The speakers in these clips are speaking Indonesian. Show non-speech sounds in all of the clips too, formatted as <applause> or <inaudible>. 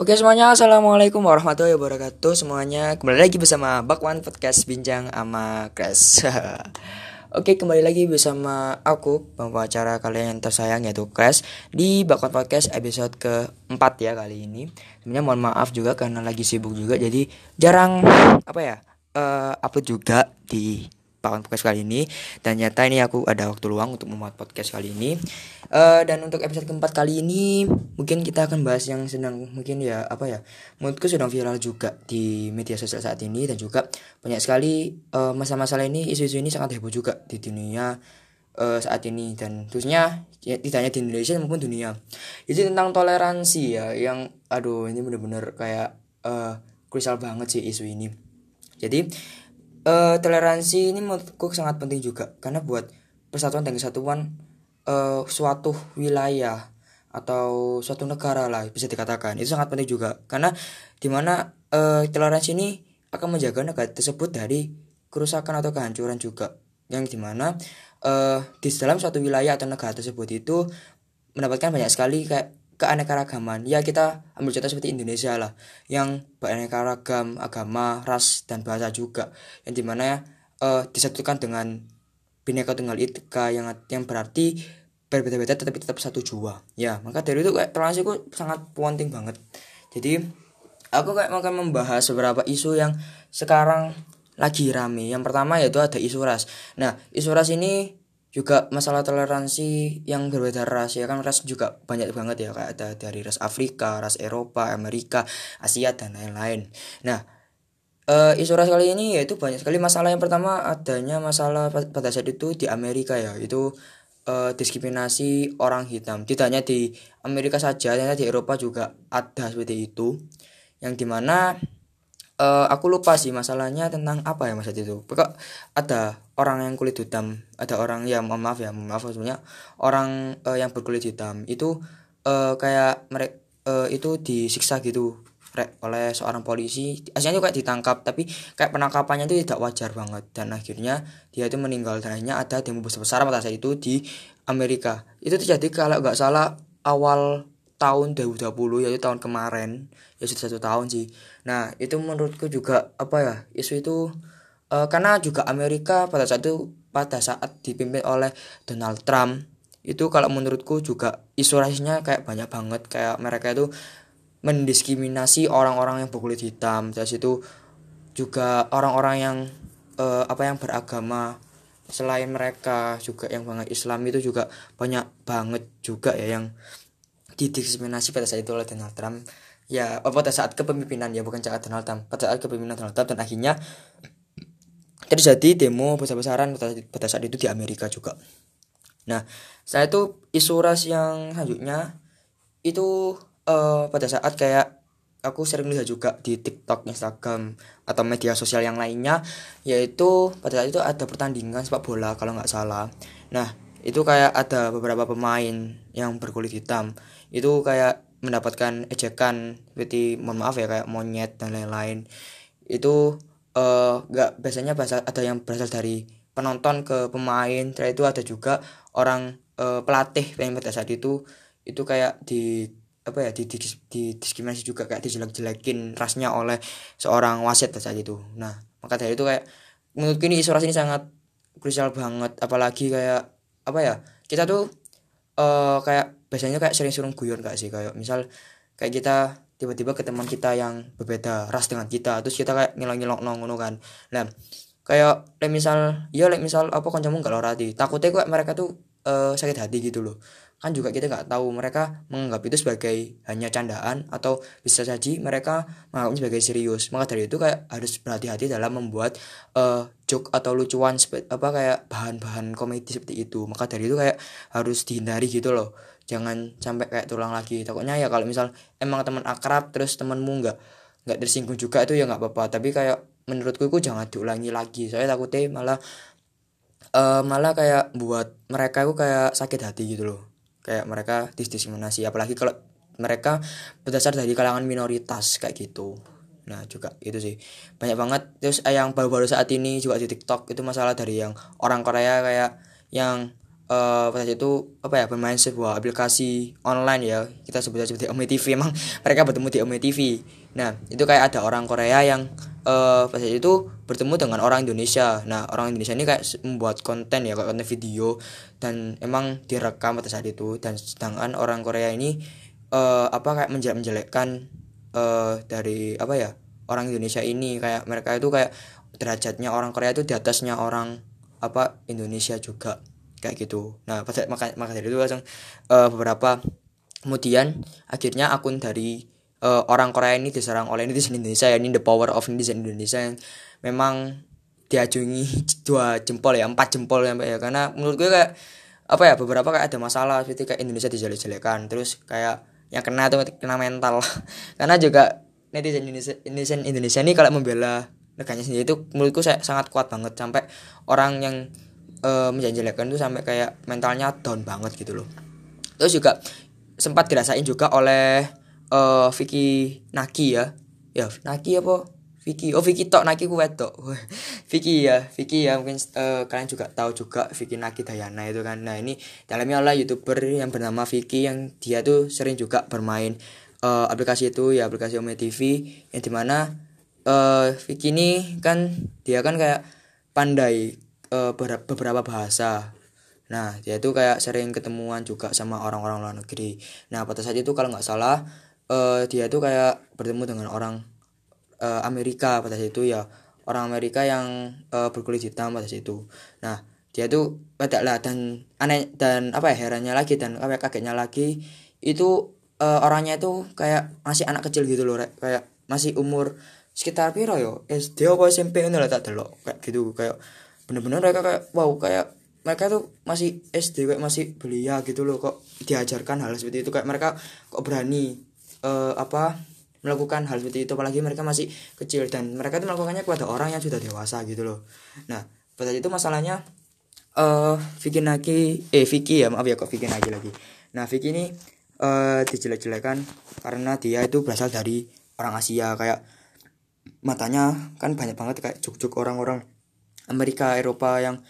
Oke semuanya, assalamualaikum warahmatullahi wabarakatuh semuanya. Kembali lagi bersama Bakwan Podcast Bincang sama Crash. <laughs> Oke kembali lagi bersama aku pembawa kalian yang tersayang yaitu Crash di Bakwan Podcast episode keempat ya kali ini. Sebenarnya mohon maaf juga karena lagi sibuk juga jadi jarang apa ya uh, upload juga di Bakwan Podcast kali ini. Dan nyata ini aku ada waktu luang untuk membuat podcast kali ini. Uh, dan untuk episode keempat kali ini mungkin kita akan bahas yang sedang mungkin ya apa ya menurutku sedang viral juga di media sosial saat ini. Dan juga banyak sekali uh, masalah-masalah ini isu-isu ini sangat heboh juga di dunia uh, saat ini. Dan khususnya ya, tidak hanya di Indonesia maupun dunia. Itu tentang toleransi ya yang aduh ini benar-benar kayak uh, krusial banget sih isu ini. Jadi uh, toleransi ini menurutku sangat penting juga karena buat persatuan dan kesatuan uh, suatu wilayah atau suatu negara lah bisa dikatakan. Itu sangat penting juga karena di mana uh, toleransi ini akan menjaga negara tersebut dari kerusakan atau kehancuran juga. Yang di mana uh, di dalam suatu wilayah atau negara tersebut itu mendapatkan banyak sekali kayak keanekaragaman. Ya kita ambil contoh seperti Indonesia lah yang beraneka ragam agama ras dan bahasa juga yang di mana uh, disatukan dengan bineka tunggal ika yang yang berarti berbeda-beda tetapi tetap satu jua ya maka dari itu kayak itu sangat penting banget. Jadi aku kayak akan membahas beberapa isu yang sekarang lagi rame. Yang pertama yaitu ada isu ras. Nah isu ras ini juga masalah toleransi yang berbeda ras ya kan ras juga banyak banget ya kayak ada dari ras Afrika, ras Eropa, Amerika, Asia dan lain-lain. Nah, uh, isu ras kali ini yaitu banyak sekali. Masalah yang pertama adanya masalah pada saat itu di Amerika ya itu uh, diskriminasi orang hitam. Tidak hanya di Amerika saja ternyata di Eropa juga ada seperti itu. Yang di mana uh, aku lupa sih masalahnya tentang apa ya masa itu. Pokok ada orang yang kulit hitam ada orang yang mohon maaf ya mohon maaf maksudnya orang uh, yang berkulit hitam itu uh, kayak mereka uh, itu disiksa gitu oleh seorang polisi. Aslinya kayak ditangkap tapi kayak penangkapannya itu tidak wajar banget. Dan akhirnya dia itu meninggal dan akhirnya ada demo besar-besaran pada saat itu di Amerika. Itu terjadi kalau nggak salah awal tahun 2020 yaitu tahun kemarin. Ya sudah satu tahun sih. Nah itu menurutku juga apa ya isu itu uh, karena juga Amerika pada saat itu pada saat dipimpin oleh Donald Trump itu kalau menurutku juga isu rasisnya kayak banyak banget. Kayak mereka itu mendiskriminasi orang-orang yang berkulit hitam. Dari situ juga orang-orang yang uh, apa yang beragama selain mereka juga yang banget Islam itu juga banyak banget juga ya yang didiskriminasi pada saat itu oleh Donald Trump. Ya oh, pada saat kepemimpinan ya bukan saat Donald Trump. Pada saat kepemimpinan Donald Trump dan akhirnya terjadi demo besar-besaran pada, saat itu di Amerika juga. Nah saya itu isu ras yang selanjutnya itu uh, pada saat kayak aku sering lihat juga di TikTok, Instagram atau media sosial yang lainnya yaitu pada saat itu ada pertandingan sepak bola kalau nggak salah. Nah, itu kayak ada beberapa pemain yang berkulit hitam. Itu kayak mendapatkan ejekan seperti mohon maaf ya kayak monyet dan lain-lain. Itu uh, gak biasanya bahasa ada yang berasal dari penonton ke pemain. Setelah itu ada juga orang uh, pelatih yang pada saat itu itu kayak di apa ya di, di, di diskriminasi juga kayak dijelek-jelekin rasnya oleh seorang wasit pada saat itu. Nah maka dari itu kayak menurut ini isu ras ini sangat krusial banget. Apalagi kayak apa ya kita tuh uh, kayak biasanya kayak sering suruh guyon gak sih? Kayak misal kayak kita tiba-tiba ke teman kita yang berbeda ras dengan kita terus kita kayak ngilang-ngilang ngono kan. Nah kayak like misal ya like misal apa kancamu gak lorati takutnya kok mereka tuh uh, sakit hati gitu loh kan juga kita nggak tahu mereka menganggap itu sebagai hanya candaan atau bisa saja mereka menganggapnya sebagai serius. Maka dari itu kayak harus berhati-hati dalam membuat uh, joke atau lucuan apa kayak bahan-bahan komedi seperti itu. Maka dari itu kayak harus dihindari gitu loh. Jangan sampai kayak tulang lagi. Takutnya ya kalau misal emang teman akrab terus temanmu nggak nggak tersinggung juga itu ya nggak apa-apa. Tapi kayak menurutku itu jangan diulangi lagi. Saya takutnya malah uh, malah kayak buat mereka itu kayak sakit hati gitu loh kayak mereka diskriminasi. Apalagi kalau mereka berdasar dari kalangan minoritas kayak gitu. Nah juga itu sih. Banyak banget. Terus eh, yang baru-baru saat ini juga di TikTok itu masalah dari yang orang Korea kayak yang uh, pada saat itu apa ya bermain sebuah aplikasi online ya. Kita sebutnya seperti Ome TV emang <laughs> mereka bertemu di Ome TV nah itu kayak ada orang Korea yang uh, saat itu bertemu dengan orang Indonesia. Nah orang Indonesia ini kayak membuat konten ya konten video dan emang direkam pada saat itu. Dan sedangkan orang Korea ini uh, apa kayak menjelek menjelekkan uh, dari apa ya orang Indonesia ini. Kayak mereka itu kayak derajatnya orang Korea itu di atasnya orang apa Indonesia juga. Kayak gitu. Nah pada maka maka dari itu langsung uh, beberapa kemudian akhirnya akun dari uh, orang Korea ini diserang oleh netizen Indonesia ya ini the power of netizen Indonesia yang memang diajungi <laughs> dua jempol ya empat jempol ya ya. Karena menurut gue kayak apa ya beberapa kayak ada masalah seperti kayak Indonesia dijelek-jelekan terus kayak yang kena tuh kena mental. <laughs> Karena juga netizen Indonesia, netizen Indonesia ini kalau membela negaranya sendiri itu menurutku saya sangat kuat banget sampai orang yang uh, menjelekkan itu sampai kayak mentalnya down banget gitu loh. Terus juga sempat dirasain juga oleh uh, Vicky Naki ya. Ya Naki apa? Vicky. Oh Vicky tok Naki ku wedok. <laughs> Vicky ya Vicky ya mungkin uh, kalian juga tahu juga Vicky Naki Dayana itu kan. Nah ini dalamnya adalah youtuber yang bernama Vicky yang dia tuh sering juga bermain uh, aplikasi itu ya aplikasi Ome TV yang di mana uh, Vicky ini kan dia kan kayak pandai uh, beberapa bahasa. Nah dia tuh kayak sering ketemuan juga sama orang-orang luar negeri. Nah pada saat itu kalau nggak salah uh, dia tuh kayak bertemu dengan orang uh, Amerika pada saat itu ya. Orang Amerika yang uh, berkulit hitam pada saat itu. Nah dia tuh lah dan aneh dan apa ya herannya lagi dan apa kagetnya lagi. Itu uh, orangnya itu kayak masih anak kecil gitu loh kayak masih umur sekitar piro yo? SD apa SMP ini lah tak delok. Kayak gitu kayak bener-bener mereka kayak wow kayak mereka tuh masih SD kayak masih belia gitu loh. Kok diajarkan hal seperti itu? Kayak mereka kok berani uh, apa melakukan hal seperti itu. Apalagi mereka masih kecil dan mereka itu melakukannya kepada orang yang sudah dewasa gitu loh. Nah pada itu masalahnya eh uh, Vicky Naki eh Vicky ya maaf ya kok Vicky Naki lagi. Nah Vicky ini uh, dijelek-jelekan karena dia itu berasal dari orang Asia. Kayak matanya kan banyak banget kayak juk-juk orang-orang Amerika Eropa yang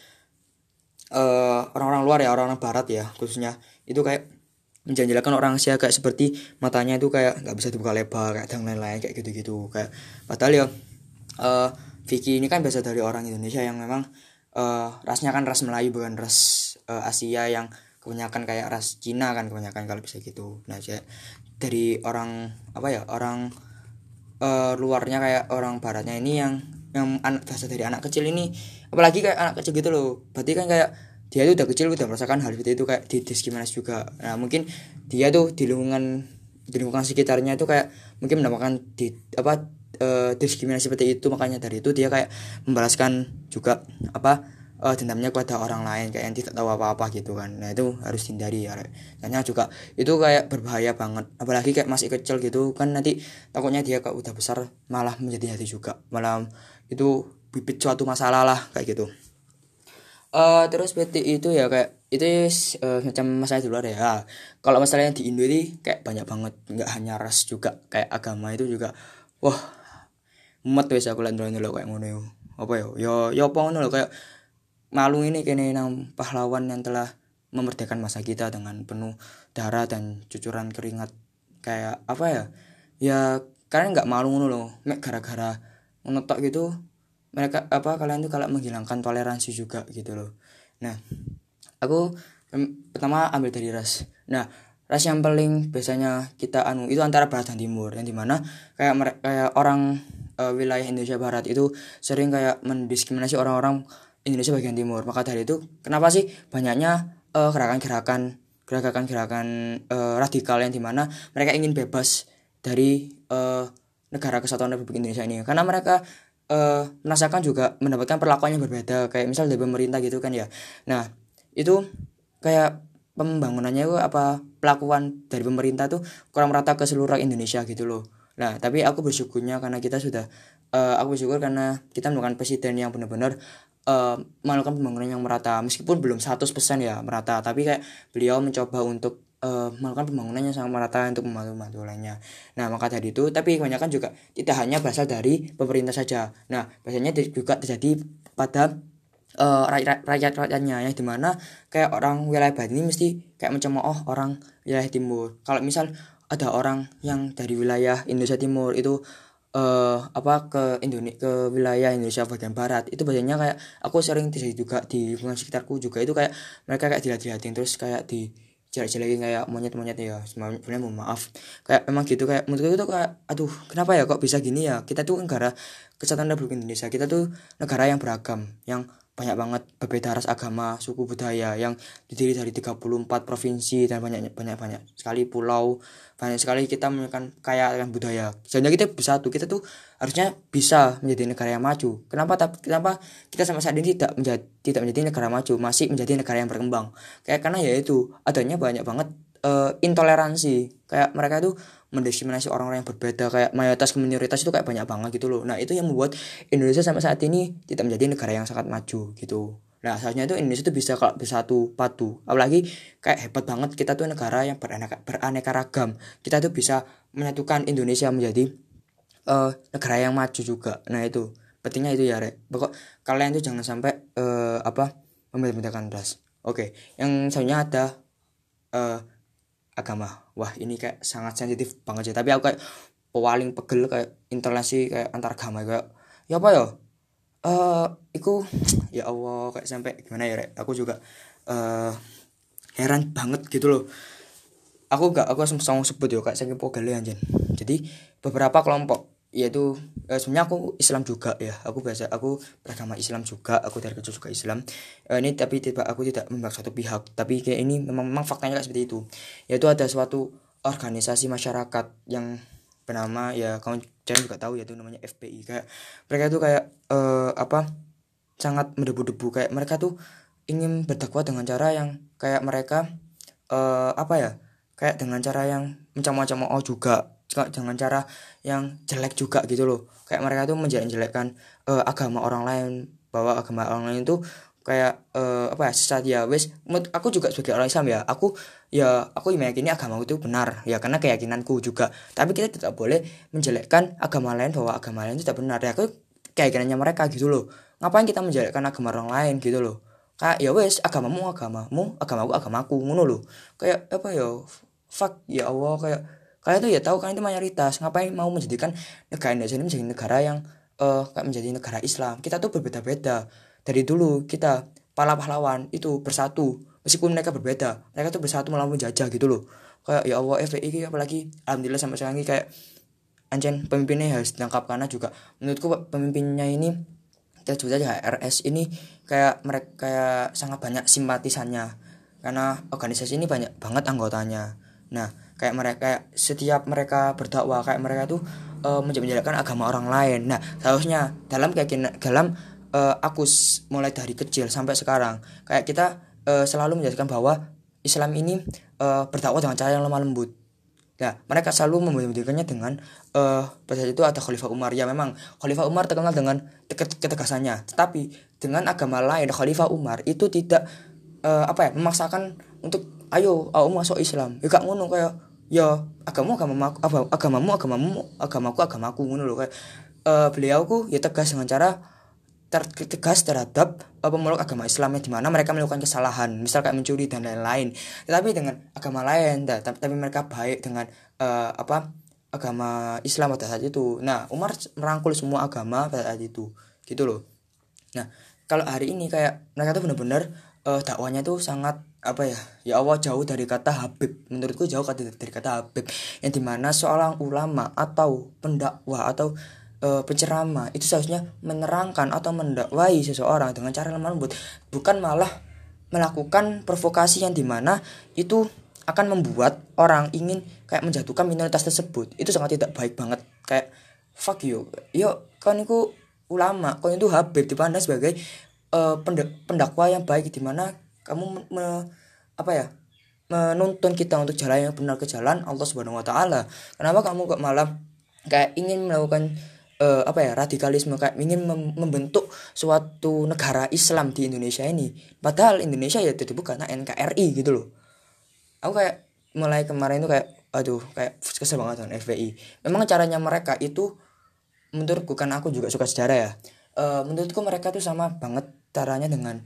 uh, orang-orang luar ya orang-orang Barat ya khususnya. Itu kayak menjanjikan orang Asia kayak seperti matanya itu kayak nggak bisa dibuka lebar kayak dan lain-lain kayak gitu-gitu. Kayak padahal ya uh, Vicky ini kan biasa dari orang Indonesia yang memang uh, rasnya kan ras Melayu bukan ras uh, Asia yang kebanyakan kayak ras Cina kan kebanyakan kalau bisa gitu. Nah saya dari orang apa ya orang uh, luarnya kayak orang baratnya ini yang yang anak bahasa dari anak kecil ini apalagi kayak anak kecil gitu loh. Berarti kan kayak dia itu udah kecil udah merasakan hal seperti itu kayak didiskriminasi juga. Nah mungkin dia tuh di lingkungan di lingkungan sekitarnya itu kayak mungkin mendapatkan di apa uh, diskriminasi seperti itu. Makanya dari itu dia kayak membalaskan juga apa uh, dendamnya kepada orang lain kayak yang tidak tahu apa-apa gitu kan. Nah itu harus hindari ya. Karena juga itu kayak berbahaya banget. Apalagi kayak masih kecil gitu kan nanti takutnya dia kalau udah besar malah menjadi hati juga. Malah itu bibit suatu masalah lah kayak gitu uh, terus seperti itu ya kayak itu uh, macam masalah di luar ya. Kalau masalahnya di Indo ini kayak banyak banget. Nggak hanya ras juga kayak agama itu juga. Wah mumet wes aku lihat dulu kayak ngono apa ya yo yo apa ngono kayak malu ini kene nang pahlawan yang telah memerdekakan masa kita dengan penuh darah dan cucuran keringat. Kayak apa ya? Ya kalian nggak malu ngono loh gara-gara menetok gitu mereka apa kalian tuh kalau menghilangkan toleransi juga gitu loh. Nah aku pertama ambil dari ras. Nah ras yang paling biasanya kita anu itu antara barat dan timur yang di mana kayak kayak orang uh, wilayah Indonesia Barat itu sering kayak mendiskriminasi orang-orang Indonesia bagian timur. Maka dari itu kenapa sih banyaknya uh, gerakan-gerakan gerakan-gerakan uh, radikal yang di mana mereka ingin bebas dari uh, negara kesatuan Republik Indonesia ini? Karena mereka uh, merasakan juga mendapatkan perlakuan yang berbeda kayak misal dari pemerintah gitu kan ya. Nah itu kayak pembangunannya itu apa pelakuan dari pemerintah tuh kurang merata ke seluruh Indonesia gitu loh. Nah tapi aku bersyukurnya karena kita sudah uh, aku bersyukur karena kita melakukan presiden yang benar-benar uh, melakukan pembangunan yang merata. Meskipun belum 100% ya merata tapi kayak beliau mencoba untuk uh, melakukan pembangunannya sangat merata untuk membantu-bantu lainnya. Nah, maka dari itu tapi kebanyakan juga tidak hanya berasal dari pemerintah saja. Nah, biasanya juga terjadi pada uh, rakyat rakyat rakyatnya yang di mana kayak orang wilayah barat ini mesti kayak mencemooh orang wilayah timur kalau misal ada orang yang dari wilayah Indonesia Timur itu uh, apa ke Indonesia ke wilayah Indonesia bagian barat itu biasanya kayak aku sering terjadi juga di lingkungan sekitarku juga itu kayak mereka kayak dilihat-lihatin terus kayak di jelek-jelekin kayak monyet-monyet ya. Sebenarnya mohon maaf. Kayak emang gitu kayak menurut itu kayak aduh kenapa ya kok bisa gini ya? Kita tuh negara kesatuan Republik Indonesia kita tuh negara yang beragam yang banyak banget berbeda ras agama, suku budaya yang terdiri dari 34 provinsi dan banyak banyak banyak sekali pulau, banyak sekali kita memiliki kaya dengan budaya. Sebenarnya kita bersatu, kita tuh harusnya bisa menjadi negara yang maju. Kenapa tapi kenapa kita sama saat ini tidak menjadi tidak menjadi negara maju, masih menjadi negara yang berkembang? Kayak karena ya itu adanya banyak banget uh, intoleransi. Kayak mereka tuh mendiskriminasi orang-orang yang berbeda. Kayak mayoritas ke minoritas itu kayak banyak banget gitu loh. Nah itu yang membuat Indonesia sampai saat ini tidak menjadi negara yang sangat maju gitu. Nah seharusnya itu Indonesia itu bisa kalau bersatu padu. Apalagi kayak hebat banget kita tuh negara yang beraneka, beraneka ragam. Kita tuh bisa menyatukan Indonesia menjadi uh, negara yang maju juga. Nah itu. Pentingnya itu ya rek. Pokok kalian tuh jangan sampai uh, apa membeda-bedakan ras. Oke. Yang selanjutnya ada uh, agama. Wah ini kayak sangat sensitif banget sih. Tapi aku kayak paling pegel kayak intoleransi kayak antar agama kayak ya apa ya? Eh uh, iku <tsk> ya Allah kayak sampai gimana ya rek? Aku juga uh, heran banget gitu loh. Aku gak aku langsung sebut ya kayak saking pegel anjir jadi beberapa kelompok yaitu eh, sebenarnya aku Islam juga ya. Aku biasa aku beragama Islam juga aku dari kecil juga Islam. Eh, ini tapi tidak aku tidak memihak satu pihak. Tapi kayak ini memang, memang faktanya kayak seperti itu. Yaitu ada suatu organisasi masyarakat yang bernama ya kamu jangan juga tahu yaitu namanya FPI kayak mereka itu kayak eh, apa sangat mendebu-debu. Kayak mereka tuh ingin berdakwah dengan cara yang kayak mereka eh, apa ya kayak dengan cara yang macam-macam oh juga jangan cara yang jelek juga gitu loh. Kayak mereka tuh menjelek-jelekkan uh, agama orang lain bahwa agama orang lain itu kayak uh, apa ya sesat ya wes aku juga sebagai orang Islam ya aku ya aku meyakini agama itu benar ya karena keyakinanku juga. Tapi kita tidak boleh menjelekkan agama lain bahwa agama lain itu tidak benar. Ya aku keyakinannya mereka gitu loh. Ngapain kita menjelekkan agama orang lain gitu loh? Kayak ya wes agamamu agamamu agamaku agamaku ngono loh. Kayak apa ya fuck ya Allah kayak kalian tuh ya tahu kalian itu mayoritas. Ngapain mau menjadikan negara Indonesia ini menjadi negara yang uh, menjadi negara Islam? Kita tuh berbeda-beda. Dari dulu kita para pahlawan itu bersatu. Meskipun mereka berbeda mereka tuh bersatu melawan penjajah gitu loh. Kayak ya Allah FPI apalagi? Alhamdulillah sampai sekarang ini kayak anjen pemimpinnya harus ditangkap. Karena juga menurutku pemimpinnya ini kita sebut aja RS ini kayak mereka kayak sangat banyak simpatisannya. Karena organisasi ini banyak banget anggotanya. Nah kayak mereka setiap mereka berdakwah kayak mereka tuh uh, menjelekkan agama orang lain nah seharusnya dalam keyakinan dalam uh, aku mulai dari kecil sampai sekarang kayak kita uh, selalu menjelaskan bahwa Islam ini uh, berdakwah dengan cara yang lemah lembut Nah, mereka selalu membandingkannya dengan uh, pada itu ada Khalifah Umar. Ya memang Khalifah Umar terkenal dengan ketegasannya. Tetapi dengan agama lain Khalifah Umar itu tidak uh, apa ya memaksakan untuk ayo aku masuk Islam. Ya gak ngono kayak ya agamamu agamamu agamamu agamamu agamaku agamaku ngono loh kayak uh, beliau ku ya tegas dengan cara tegas terhadap uh, pemeluk agama Islam yang di mana mereka melakukan kesalahan misal kayak mencuri dan lain-lain. Tetapi dengan agama lain dah, tapi, mereka baik dengan uh, apa agama Islam pada saat itu. Nah Umar merangkul semua agama pada saat itu gitu loh nah kalau hari ini kayak mereka tuh benar-benar uh, dakwanya tuh sangat apa ya ya Allah jauh dari kata Habib. Menurutku jauh dari, kata Habib. Yang di mana seorang ulama atau pendakwah atau e, penceramah itu seharusnya menerangkan atau mendakwai seseorang dengan cara lemah lembut. Bukan malah melakukan provokasi yang di mana itu akan membuat orang ingin kayak menjatuhkan minoritas tersebut. Itu sangat tidak baik banget. Kayak fuck you. Yo kan itu ulama kan itu Habib. Dipandang sebagai uh, pendakwa yang baik di mana kamu me, apa ya menuntun kita untuk jalan yang benar ke jalan Allah Subhanahu Wa Taala. Kenapa kamu kok malah kayak ingin melakukan uh, apa ya radikalisme kayak ingin mem membentuk suatu negara Islam di Indonesia ini? Padahal Indonesia ya tidak bukan NKRI gitu loh. Aku kayak mulai kemarin itu kayak aduh kayak kesel banget dengan FPI memang caranya mereka itu menurutku kan aku juga suka sejarah ya uh, menurutku mereka tuh sama banget caranya dengan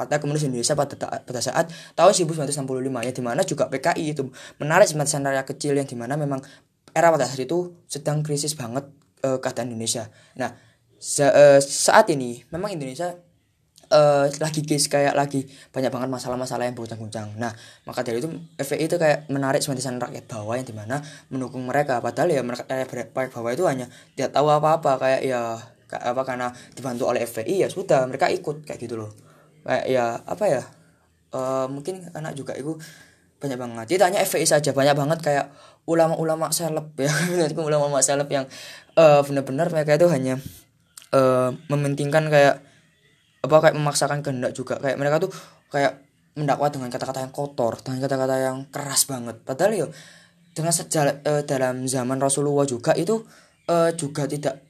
Partai Komunis Indonesia pada, pada saat tahun 1965 ya di mana juga PKI itu menarik simpatisan rakyat kecil yang di mana memang era pada saat itu sedang krisis banget uh, keadaan Indonesia. Nah sa uh, saat ini memang Indonesia uh, lagi guys kayak lagi banyak banget masalah-masalah yang berguncang-guncang. Nah, maka dari itu FPI itu kayak menarik simpatisan rakyat bawah yang di mana mendukung mereka. Padahal ya mereka rakyat bawah itu hanya tidak tahu apa-apa kayak ya apa karena dibantu oleh FPI ya sudah mereka ikut kayak gitu loh kayak ya apa ya uh, mungkin anak juga itu. Banyak banget. Tidak hanya FPI saja banyak banget kayak ulama-ulama seleb ya. <laughs> Ulama-ulama seleb yang uh, benar-benar mereka itu hanya uh, mementingkan kayak apa kayak memaksakan kehendak juga. Kayak mereka tuh kayak mendakwa dengan kata-kata yang kotor dengan kata-kata yang keras banget. Padahal ya dengan sejak uh, dalam zaman Rasulullah juga itu uh, juga tidak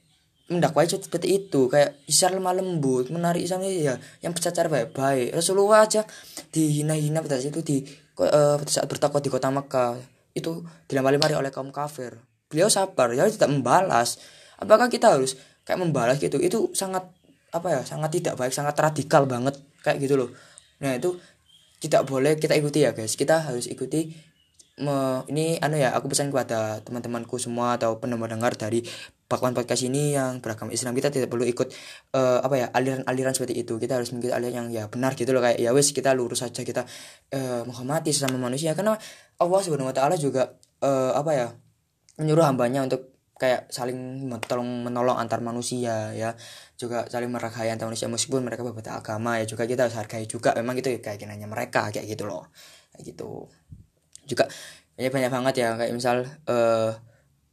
mendakwai seperti itu. Kayak isar lemah lembut menarik sama ya yang bercacar baik-baik. Rasulullah aja dihina-hina pada saat itu di uh, saat bertakwa di kota Mekah. Itu dilempari mari oleh kaum kafir. Beliau sabar ya tidak membalas. Apakah kita harus kayak membalas gitu? Itu sangat apa ya sangat tidak baik sangat radikal banget. Kayak gitu loh. Nah itu tidak boleh kita ikuti ya guys. Kita harus ikuti me, ini anu ya aku pesan kepada teman-temanku semua atau pendengar dari Bakwan podcast ini yang beragama Islam kita tidak perlu ikut uh, apa ya aliran-aliran seperti itu. Kita harus mengikuti aliran yang ya benar gitu loh. Kayak ya wes kita lurus saja kita uh, menghormati sesama manusia. Karena Allah subhanahu wa taala juga uh, apa ya menyuruh hambanya untuk kayak saling tolong menolong antar manusia ya. Juga saling menghargai antar manusia meskipun mereka berbeda agama ya juga kita harus hargai juga. Memang itu kayak kinanya mereka kayak gitu loh. Kayak gitu. Juga ya banyak banget ya. Kayak misal uh,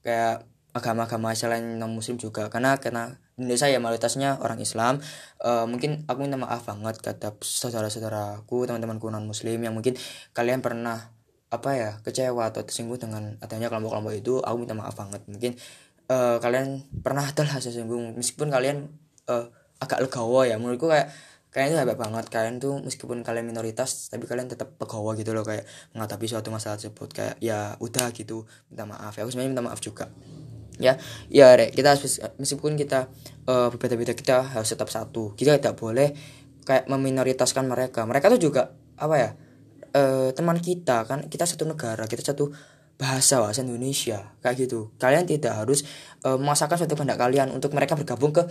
kayak agama-agama selain non muslim juga. Karena karena Indonesia ya mayoritasnya orang Islam. Uh, mungkin aku minta maaf banget kata saudara-saudaraku teman-temanku non muslim yang mungkin kalian pernah apa ya kecewa atau tersinggung dengan adanya kelompok-kelompok itu. Aku minta maaf banget. Mungkin uh, kalian pernah telah tersinggung. Meskipun kalian uh, agak legowo ya. Menurutku kayak kalian itu hebat banget. Kalian tuh meskipun kalian minoritas tapi kalian tetap legowo gitu loh. Kayak menghadapi suatu masalah tersebut. Kayak ya udah gitu. Minta maaf. Ya aku sebenarnya minta maaf juga ya ya rek kita meskipun kita uh, berbeda-beda kita harus tetap satu. Kita tidak boleh kayak meminoritaskan mereka. Mereka tuh juga apa ya uh, teman kita kan kita satu negara kita satu bahasa bahasa Indonesia kayak gitu. Kalian tidak harus uh, memaksakan suatu kehendak kalian untuk mereka bergabung ke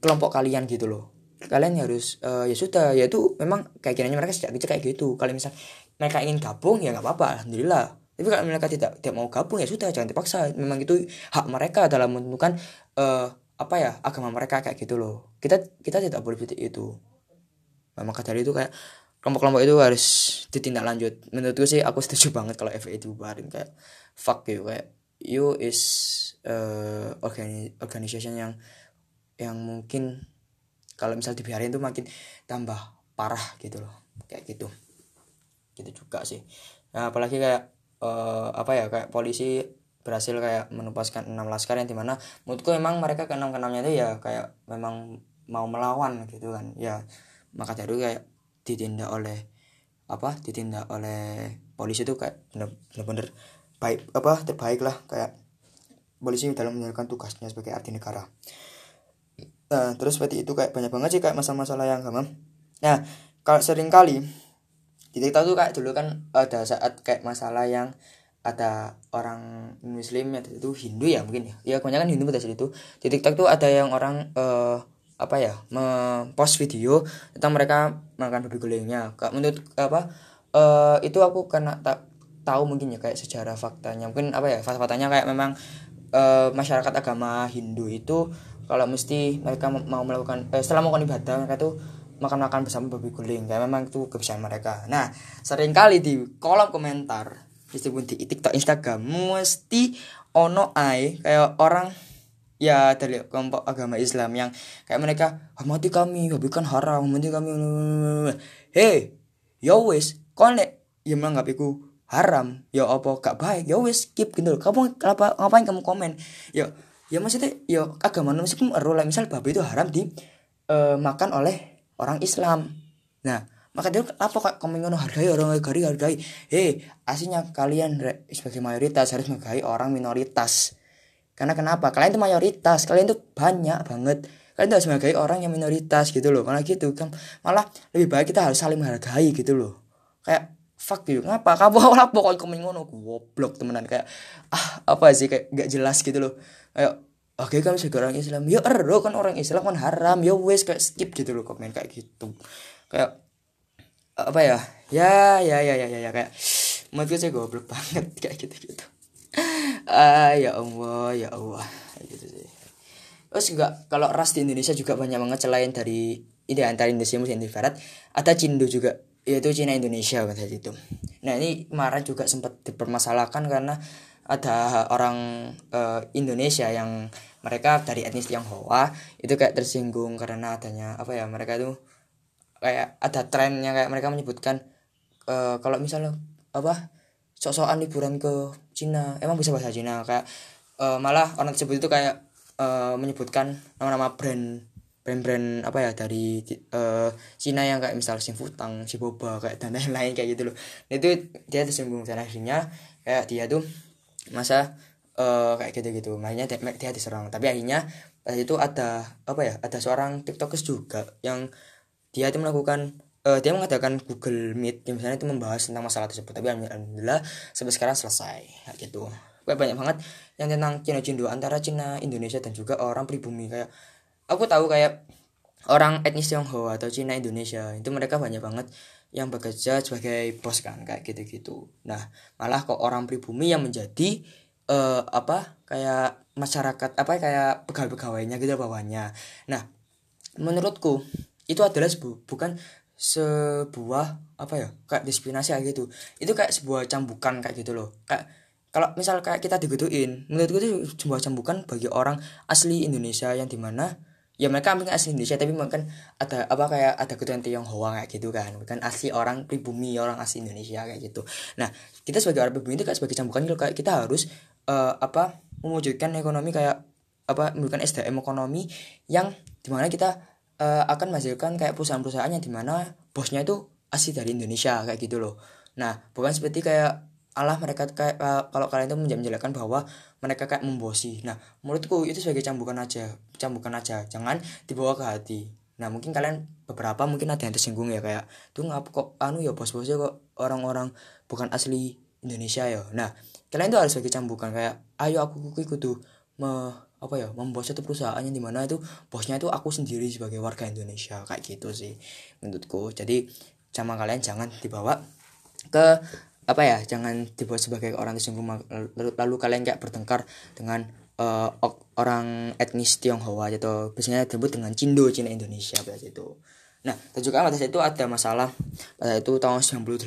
kelompok kalian gitu loh. Kalian harus uh, ya sudah ya itu memang kayak kiranya mereka sejak kecil kayak gitu. Kalau misal mereka ingin gabung ya nggak apa-apa alhamdulillah tapi kalau mereka tidak tidak mau gabung ya sudah jangan dipaksa. Memang itu hak mereka dalam menentukan uh, apa ya agama mereka kayak gitu loh. Kita kita tidak boleh seperti itu. Nah, maka dari itu kayak kelompok-kelompok itu harus ditindak lanjut menurutku sih aku setuju <laughs> banget kalau FA itu bubarin kayak fuck you kayak you is uh, organi organization yang yang mungkin kalau misal dibiarin itu makin tambah parah gitu loh. Kayak gitu. Gitu juga sih. Nah, apalagi kayak uh, apa ya kayak polisi berhasil kayak menupaskan enam laskar yang di mana menurutku memang mereka keenam keenamnya itu ya kayak memang mau melawan gitu kan. Ya maka dari kayak ditindak oleh apa ditindak oleh polisi itu kayak bener-bener baik apa terbaik lah. Kayak polisi dalam menjalankan tugasnya sebagai arti negara. Nah terus seperti itu kayak banyak banget sih kayak masalah-masalah yang gampang nah kalau sering kali di TikTok tuh kayak dulu kan ada saat kayak masalah yang ada orang muslim yang itu Hindu ya mungkin ya. Ya kebanyakan Hindu pada itu di TikTok tuh ada yang orang uh, apa ya mempost video tentang mereka makan babi gulingnya kak menurut apa uh, itu aku karena tak tahu mungkin ya kayak sejarah faktanya. Mungkin apa ya faktanya kayak memang uh, masyarakat agama Hindu itu kalau mesti mereka mau melakukan eh, setelah melakukan ibadah mereka tuh makan-makan bersama babi guling. Kayak memang itu kebiasaan mereka. Nah sering kali di kolom komentar meskipun di TikTok Instagram mesti ono ai kayak orang ya dari kelompok agama Islam yang kayak mereka hormati kami babi kan haram hormati kami. Hei yo ya wis konek ya menganggap iku haram ya apa gak baik? Ya wis skip gitu kamu apa ngapain kamu komen? Ya ya maksudnya ya agama meskipun error misal babi itu haram di uh, makan oleh orang Islam. Nah maka dia apa kok kamu ngono hargai orang hargai hargai. Hei aslinya kalian sebagai mayoritas harus menghargai orang minoritas. Karena kenapa? Kalian itu mayoritas kalian itu banyak banget. Kalian harus menghargai orang yang minoritas gitu loh. Malah gitu kan malah lebih baik kita harus saling menghargai gitu loh. Kayak fuck you ngapa? Kamu <laughs> awal pokoknya kamu ngono? Goblok temenan. Kayak ah apa sih? Kayak gak jelas gitu loh. Kayak oke kamu sebagai orang Islam ya ero kan orang Islam kan haram ya wes kayak skip gitu loh komen kayak gitu. Kayak apa ya? Ya ya ya ya ya, ya kayak menurut saya goblok banget <laughs> kayak gitu gitu ah ya Allah ya Allah gitu sih. Terus enggak kalau ras di Indonesia juga banyak banget selain dari ini antara Indonesia muslim di barat ada Cindo juga yaitu Cina Indonesia pada itu nah ini kemarin juga sempat dipermasalahkan karena ada orang uh, Indonesia yang mereka dari etnis Tionghoa itu kayak tersinggung karena adanya apa ya mereka itu kayak ada trennya kayak mereka menyebutkan uh, kalau misalnya apa sok-sokan liburan ke Cina emang bisa bahasa Cina kayak uh, malah orang tersebut itu kayak uh, menyebutkan nama-nama brand brand-brand apa ya dari uh, Cina yang kayak misal si Futang, si Boba kayak dan lain-lain kayak gitu loh. Nah, itu dia tersinggung dan akhirnya kayak dia tuh masa uh, kayak gitu-gitu. Makanya dia, dia diserang. Tapi akhirnya itu ada apa ya? Ada seorang TikTokers juga yang dia itu melakukan uh, dia mengadakan Google Meet yang misalnya itu membahas tentang masalah tersebut tapi alhamdulillah sampai sekarang selesai kayak gitu kayak banyak banget yang tentang Cina Cindo antara Cina Indonesia dan juga orang pribumi kayak aku tahu kayak orang etnis Tionghoa atau Cina Indonesia itu mereka banyak banget yang bekerja sebagai bos kan kayak gitu-gitu. Nah malah kok orang pribumi yang menjadi uh, apa kayak masyarakat apa kayak pegawai-pegawainya gitu bawahnya. Nah menurutku itu adalah sebu bukan sebuah apa ya kayak diskriminasi kayak gitu. Itu kayak sebuah cambukan kayak gitu loh. Kayak kalau misal kayak kita digituin menurutku itu sebuah cambukan bagi orang asli Indonesia yang di mana ya mereka mungkin asli Indonesia? Tapi mungkin ada apa kayak ada keturunan Tionghoa kayak gitu kan. Bukan asli orang pribumi orang asli Indonesia kayak gitu. Nah kita sebagai orang pribumi itu kayak sebagai cambukan gitu kayak kita harus uh, apa mewujudkan ekonomi kayak apa memberikan SDM ekonomi yang di mana kita uh, akan menghasilkan kayak perusahaan-perusahaan yang di mana bosnya itu asli dari Indonesia kayak gitu loh. Nah bukan seperti kayak Allah mereka kayak uh, kalau kalian itu menjelaskan bahwa mereka kayak membosi. Nah menurutku itu sebagai cambukan aja cambukan aja. Jangan dibawa ke hati. Nah mungkin kalian beberapa mungkin ada yang tersinggung ya kayak tuh ngapa kok anu ya bos-bosnya kok orang-orang bukan asli Indonesia ya? Nah kalian itu harus sebagai cambukan kayak ayo aku tuh me apa ya membuat satu perusahaan yang di mana itu bosnya itu aku sendiri sebagai warga Indonesia. Kayak gitu sih menurutku. Jadi sama kalian jangan dibawa ke apa ya jangan dibuat sebagai orang tersinggung lalu, lalu kalian kayak bertengkar dengan uh, orang etnis Tionghoa atau biasanya disebut dengan Cindo Cina Indonesia pada itu nah dan juga pada itu ada masalah pada itu tahun 98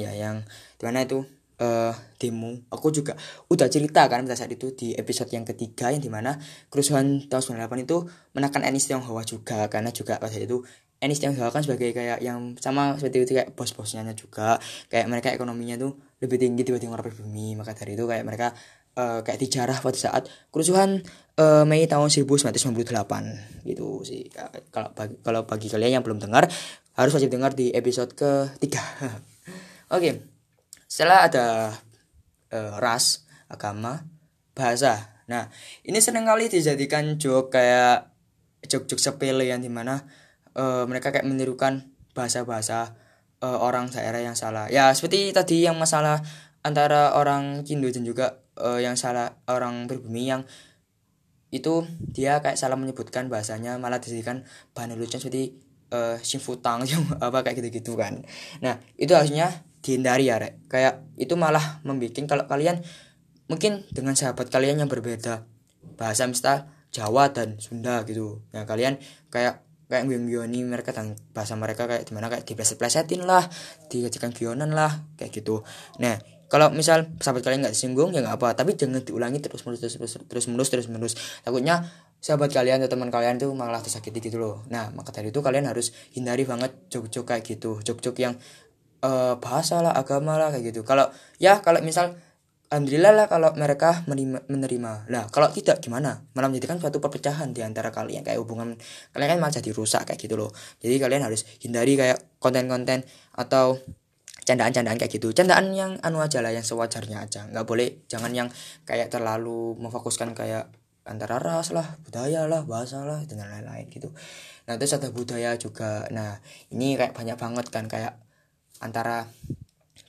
ya yang di mana itu uh, demo. Aku juga udah cerita kan pada saat itu di episode yang ketiga yang di mana kerusuhan tahun 98 itu menekan etnis Tionghoa juga. Karena juga pada itu etnis Tionghoa kan sebagai kayak yang sama seperti itu kayak bos-bosnya juga. Kayak mereka ekonominya tuh lebih tinggi dibanding orang pribumi. Maka dari itu kayak mereka uh, kayak dijarah pada saat kerusuhan uh, Mei tahun 1998 gitu sih. Kalau bagi, kalau bagi kalian yang belum dengar harus wajib dengar di episode ketiga. <laughs> Oke okay setelah ada uh, ras agama bahasa. Nah ini sering kali dijadikan joke kayak joke-joke sepele yang di mana uh, mereka kayak menirukan bahasa-bahasa uh, orang daerah yang salah. Ya seperti tadi yang masalah antara orang Hindu dan juga uh, yang salah orang pribumi yang itu dia kayak salah menyebutkan bahasanya malah dijadikan bahan lucu seperti uh, simfutang <laughs> apa kayak gitu-gitu kan. Nah itu harusnya dihindari ya rek. Kayak itu malah membuat kalau kalian mungkin dengan sahabat kalian yang berbeda bahasa misal Jawa dan Sunda gitu. Ya kalian kayak kayak guyon mereka dan bahasa mereka kayak di mana kayak dipleset-plesetin lah dijadikan guyonan lah kayak gitu. Nah kalau misal sahabat kalian nggak disinggung ya nggak apa tapi jangan diulangi terus menerus terus terus terus menerus terus menerus takutnya sahabat kalian atau teman kalian tuh malah tersakiti gitu loh. Nah maka dari itu kalian harus hindari banget jok-jok kayak gitu jok-jok yang uh, bahasa lah agama lah kayak gitu. Kalau ya kalau misal alhamdulillah lah kalau mereka menerima, menerima. Lah kalau tidak gimana? Malah menjadikan suatu perpecahan di antara kalian. Kayak hubungan kalian kan malah jadi rusak kayak gitu loh. Jadi kalian harus hindari kayak konten-konten atau candaan-candaan kayak gitu. Candaan yang anu aja lah yang sewajarnya aja. Nggak boleh jangan yang kayak terlalu memfokuskan kayak antara ras lah budaya lah bahasa lah dan lain-lain gitu. Nah terus ada budaya juga. Nah ini kayak banyak banget kan kayak antara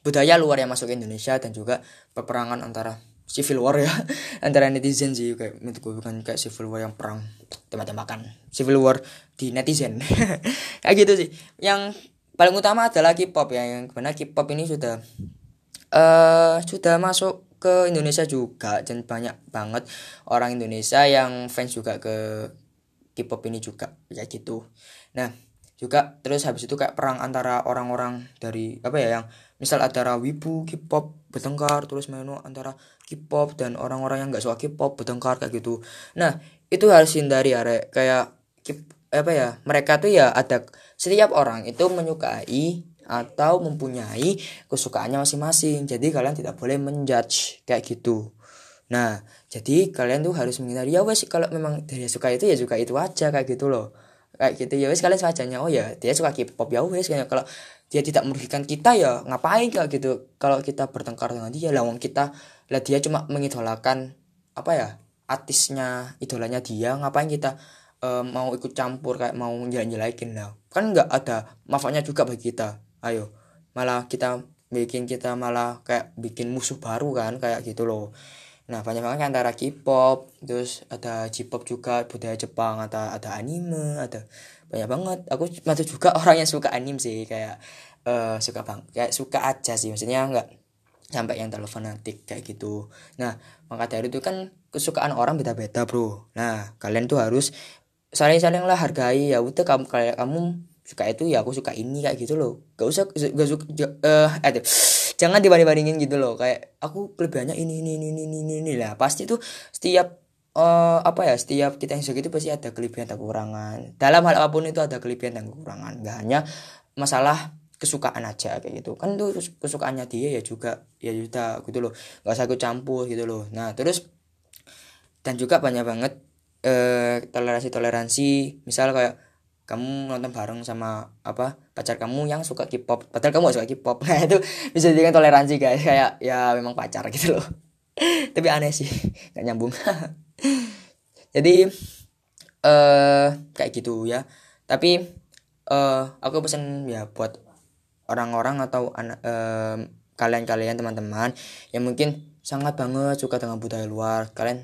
budaya luar yang masuk ke Indonesia dan juga peperangan antara civil war ya <laughs> antara netizen sih kayak menurutku bukan kayak civil war yang perang tembak-tembakan. Civil war di netizen. <laughs> Kayak gitu sih. Yang paling utama adalah K-pop ya yang mana K-pop ini sudah uh, sudah masuk ke Indonesia juga dan banyak banget orang Indonesia yang fans juga ke K-pop ini juga kayak gitu. Nah juga terus habis itu kayak perang antara orang-orang dari apa ya yang misal antara wibu K-pop bertengkar terus menu antara K-pop dan orang-orang yang nggak suka K-pop bertengkar kayak gitu. Nah itu harus hindari ya Re. kayak apa ya mereka tuh ya ada setiap orang itu menyukai atau mempunyai kesukaannya masing-masing. Jadi kalian tidak boleh menjudge kayak gitu. Nah jadi kalian tuh harus menghindari ya wes kalau memang dia suka itu ya suka itu aja kayak gitu loh kayak gitu. Ya wes kalian sewajanya oh ya dia suka K-pop ya wes kayak kalau dia tidak merugikan kita ya ngapain kayak gitu. Kalau kita bertengkar dengan dia lawang kita lah dia cuma mengidolakan apa ya artisnya idolanya dia ngapain kita uh, mau ikut campur kayak mau jalan-jalakin lah. Kan nggak ada manfaatnya juga bagi kita. Ayo malah kita bikin kita malah kayak bikin musuh baru kan kayak gitu loh Nah banyak banget antara K-pop, terus ada J-pop juga budaya Jepang, ada ada anime, ada banyak banget. Aku masuk juga <laughs> orang yang suka anime sih kayak uh, suka bang, kayak suka aja sih maksudnya nggak sampai yang terlalu fanatik kayak gitu. Nah maka dari itu kan kesukaan orang beda-beda bro. Nah kalian tuh harus saling-saling lah hargai ya udah kamu kayak kamu suka itu ya aku suka ini kayak gitu loh gak usah gak suka uh, eh jangan dibanding bandingin gitu loh. Kayak aku kelebihannya ini ini ini ini ini, ini lah. Pasti tuh setiap uh, apa ya setiap kita yang segitu pasti ada kelebihan dan kekurangan. Dalam hal apa pun itu ada kelebihan dan kekurangan. Gak hanya masalah kesukaan aja kayak gitu. Kan tuh kesukaannya dia ya juga ya juga gitu loh. Gak usah aku campur gitu loh. Nah terus dan juga banyak banget eh toleransi toleransi misal kayak kamu nonton bareng sama apa pacar kamu yang suka K-pop. Padahal kamu gak suka K-pop. Nah <laughs> itu bisa dijadikan toleransi guys. Kayak ya memang pacar gitu loh. <laughs> Tapi aneh sih. Nggak nyambung. <laughs> Jadi eh uh, kayak gitu ya. Tapi eh uh, aku pesen ya buat orang-orang atau anak uh, kalian-kalian teman-teman yang mungkin sangat banget suka dengan budaya luar. Kalian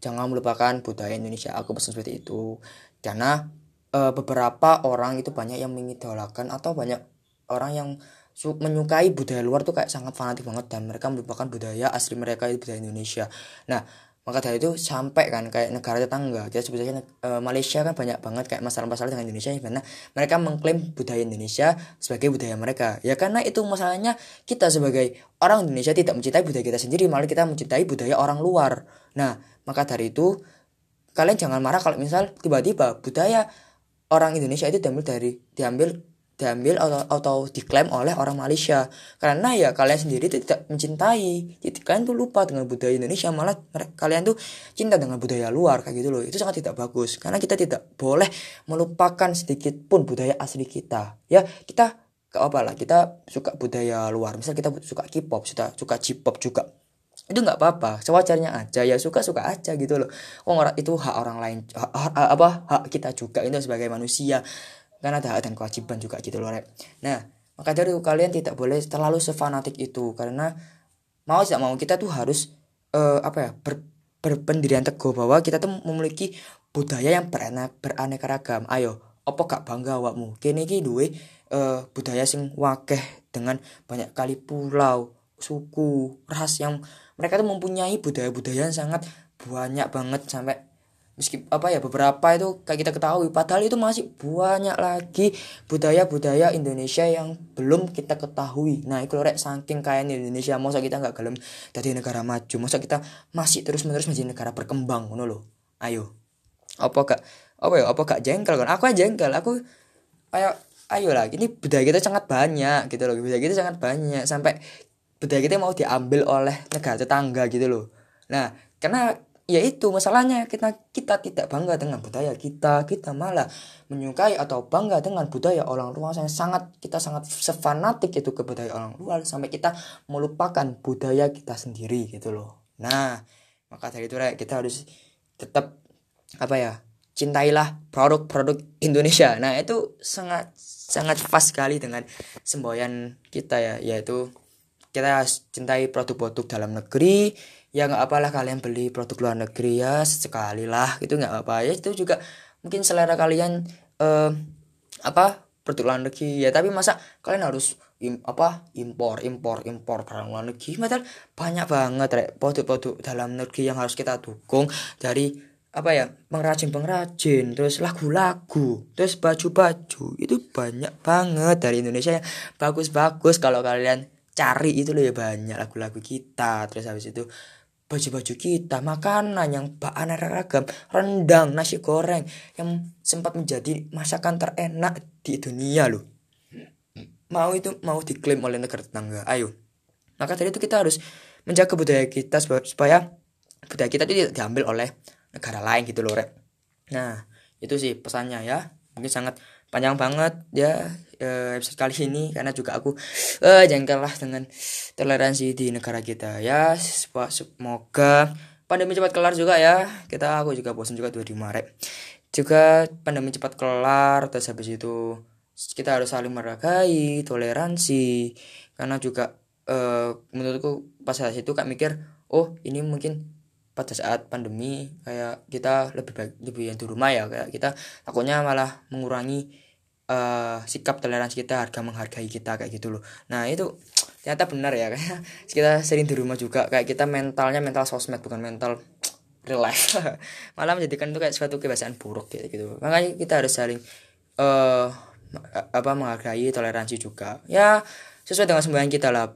jangan melupakan budaya Indonesia. Aku pesan seperti itu. Karena uh, beberapa orang itu banyak yang mengidolakan atau banyak orang yang menyukai budaya luar tuh kayak sangat fanatik banget dan mereka merupakan budaya asli mereka itu budaya Indonesia. Nah, maka dari itu sampai kan kayak negara tetangga kita sebutnya uh, Malaysia kan banyak banget kayak masalah-masalah dengan Indonesia karena mereka mengklaim budaya Indonesia sebagai budaya mereka ya karena itu masalahnya kita sebagai orang Indonesia tidak mencintai budaya kita sendiri malah kita mencintai budaya orang luar nah maka dari itu kalian jangan marah kalau misal tiba-tiba budaya orang Indonesia itu diambil dari diambil diambil atau, atau diklaim oleh orang Malaysia. Karena ya kalian sendiri tidak mencintai. Jadi kalian tuh lupa dengan budaya Indonesia. Malah kalian tuh cinta dengan budaya luar kayak gitu loh. Itu sangat tidak bagus. Karena kita tidak boleh melupakan sedikit pun budaya asli kita. Ya kita ke apa lah. Kita suka budaya luar. Misal kita suka K-pop suka suka J-pop juga itu nggak apa-apa sewajarnya aja. Ya suka suka aja gitu loh. Oh orang itu hak orang lain hak, hak, apa hak kita juga itu sebagai manusia. Karena ada hak dan kewajiban juga gitu loh rep nah maka dari itu kalian tidak boleh terlalu sefanatik itu. Karena mau tidak mau kita tuh harus uh, apa ya ber, berpendirian teguh bahwa kita tuh memiliki budaya yang beraneka, beraneka ragam ayo apa gak bangga awakmu? Kini ki duwe uh, budaya sing wakeh dengan banyak kali pulau suku ras yang mereka tuh mempunyai budaya-budaya yang sangat banyak banget sampai meski apa ya beberapa itu kayak kita ketahui. Padahal itu masih banyak lagi budaya-budaya Indonesia yang belum kita ketahui. Nah itu rek saking kayaknya Indonesia masa kita nggak gelem dari negara maju masa kita masih terus menerus menjadi negara berkembang ngono loh. Ayo. Apa gak apa ya apa gak jengkel kan? Aku aja jengkel aku ayo ayo lah ini budaya kita sangat banyak gitu loh budaya kita sangat banyak. Sampai budaya kita mau diambil oleh negara tetangga gitu loh. Nah karena ya itu masalahnya kita kita tidak bangga dengan budaya kita kita malah menyukai atau bangga dengan budaya orang luar yang sangat kita sangat sefanatik itu ke budaya orang luar sampai kita melupakan budaya kita sendiri gitu loh. Nah maka dari itu kita harus tetap apa ya cintailah produk-produk Indonesia. Nah itu sangat sangat pas sekali dengan semboyan kita ya yaitu kita cintai produk-produk dalam negeri ya nggak apalah kalian beli produk luar negeri ya sekali lah itu nggak apa ya itu juga mungkin selera kalian eh, apa produk luar negeri. Ya tapi masa kalian harus im, apa impor impor impor barang luar negeri? Padahal banyak banget produk-produk dalam negeri yang harus kita dukung dari apa ya pengrajin pengrajin terus lagu-lagu terus baju-baju. Itu banyak banget dari Indonesia yang bagus-bagus kalau kalian cari itu loh ya banyak lagu-lagu kita terus habis itu baju-baju kita makanan yang bahan ragam rendang nasi goreng yang sempat menjadi masakan terenak di dunia loh. Mau itu mau diklaim oleh negara tetangga ayo. Maka dari itu kita harus menjaga budaya kita supaya budaya kita itu tidak diambil oleh negara lain gitu loh rek. Nah itu sih pesannya ya. Mungkin sangat panjang banget ya eh, episode kali ini. Karena juga aku eh, jengkel lah dengan toleransi di negara kita ya. Semoga pandemi cepat kelar juga ya. Kita aku juga bosan juga 25 Maret. Juga pandemi cepat kelar terus habis itu kita harus saling meragai toleransi. Karena juga eh, menurutku pas saat itu kak mikir oh ini mungkin pada saat pandemi kayak kita lebih baik lebih yang di rumah ya kayak kita takutnya malah mengurangi uh, sikap toleransi kita harga menghargai kita kayak gitu loh. Nah itu ternyata benar ya <laughs> kayak kita sering di rumah juga kayak kita mentalnya mental sosmed bukan mental <tsk> real life. <laughs> Malah menjadikan itu kayak suatu kebiasaan buruk gitu gitu. Makanya kita harus saling uh, apa menghargai toleransi juga. Ya sesuai dengan sembahyang kita lah.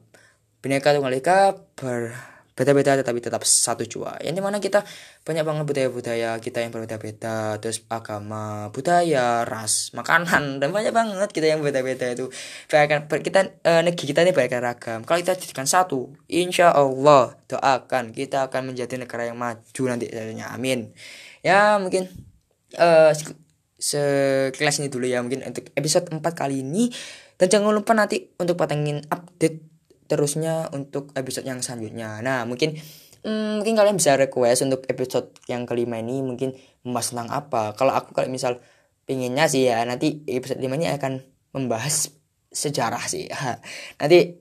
Bineka tunggal ika ber beda-beda tetapi tetap satu jua. Yang di mana kita banyak banget budaya-budaya kita yang berbeda-beda terus agama budaya ras makanan dan banyak banget kita yang beda-beda itu. Bahkan kita uh, negeri kita ini banyak ragam. Kalau kita jadikan satu insya Allah doakan kita akan menjadi negara yang maju nanti amin. Ya mungkin uh, sekelas ini dulu ya. Mungkin untuk episode 4 kali ini. Dan jangan lupa nanti untuk patengin update terusnya untuk episode yang selanjutnya. Nah, mungkin hmm, mungkin kalian bisa request untuk episode yang kelima ini mungkin membahas tentang apa. Kalau aku kalau misal pinginnya sih ya nanti episode lima ini akan membahas sejarah sih. <laughs> nanti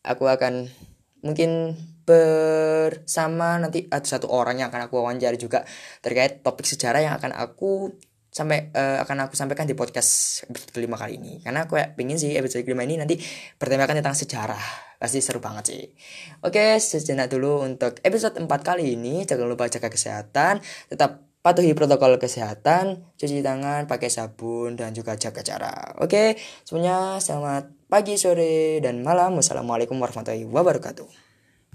aku akan mungkin bersama nanti ada satu orang yang akan aku wawancara juga terkait topik sejarah yang akan aku sampai uh, akan aku sampaikan di podcast episode kelima kali ini. Karena aku ya pengen sih episode kelima ini nanti bertemakan tentang sejarah. Pasti seru banget sih. Oke sejenak dulu untuk episode 4 kali ini. Jangan lupa jaga kesehatan. Tetap patuhi protokol kesehatan. Cuci tangan pakai sabun dan juga jaga jarak. Oke semuanya selamat pagi sore dan malam. Wassalamualaikum warahmatullahi wabarakatuh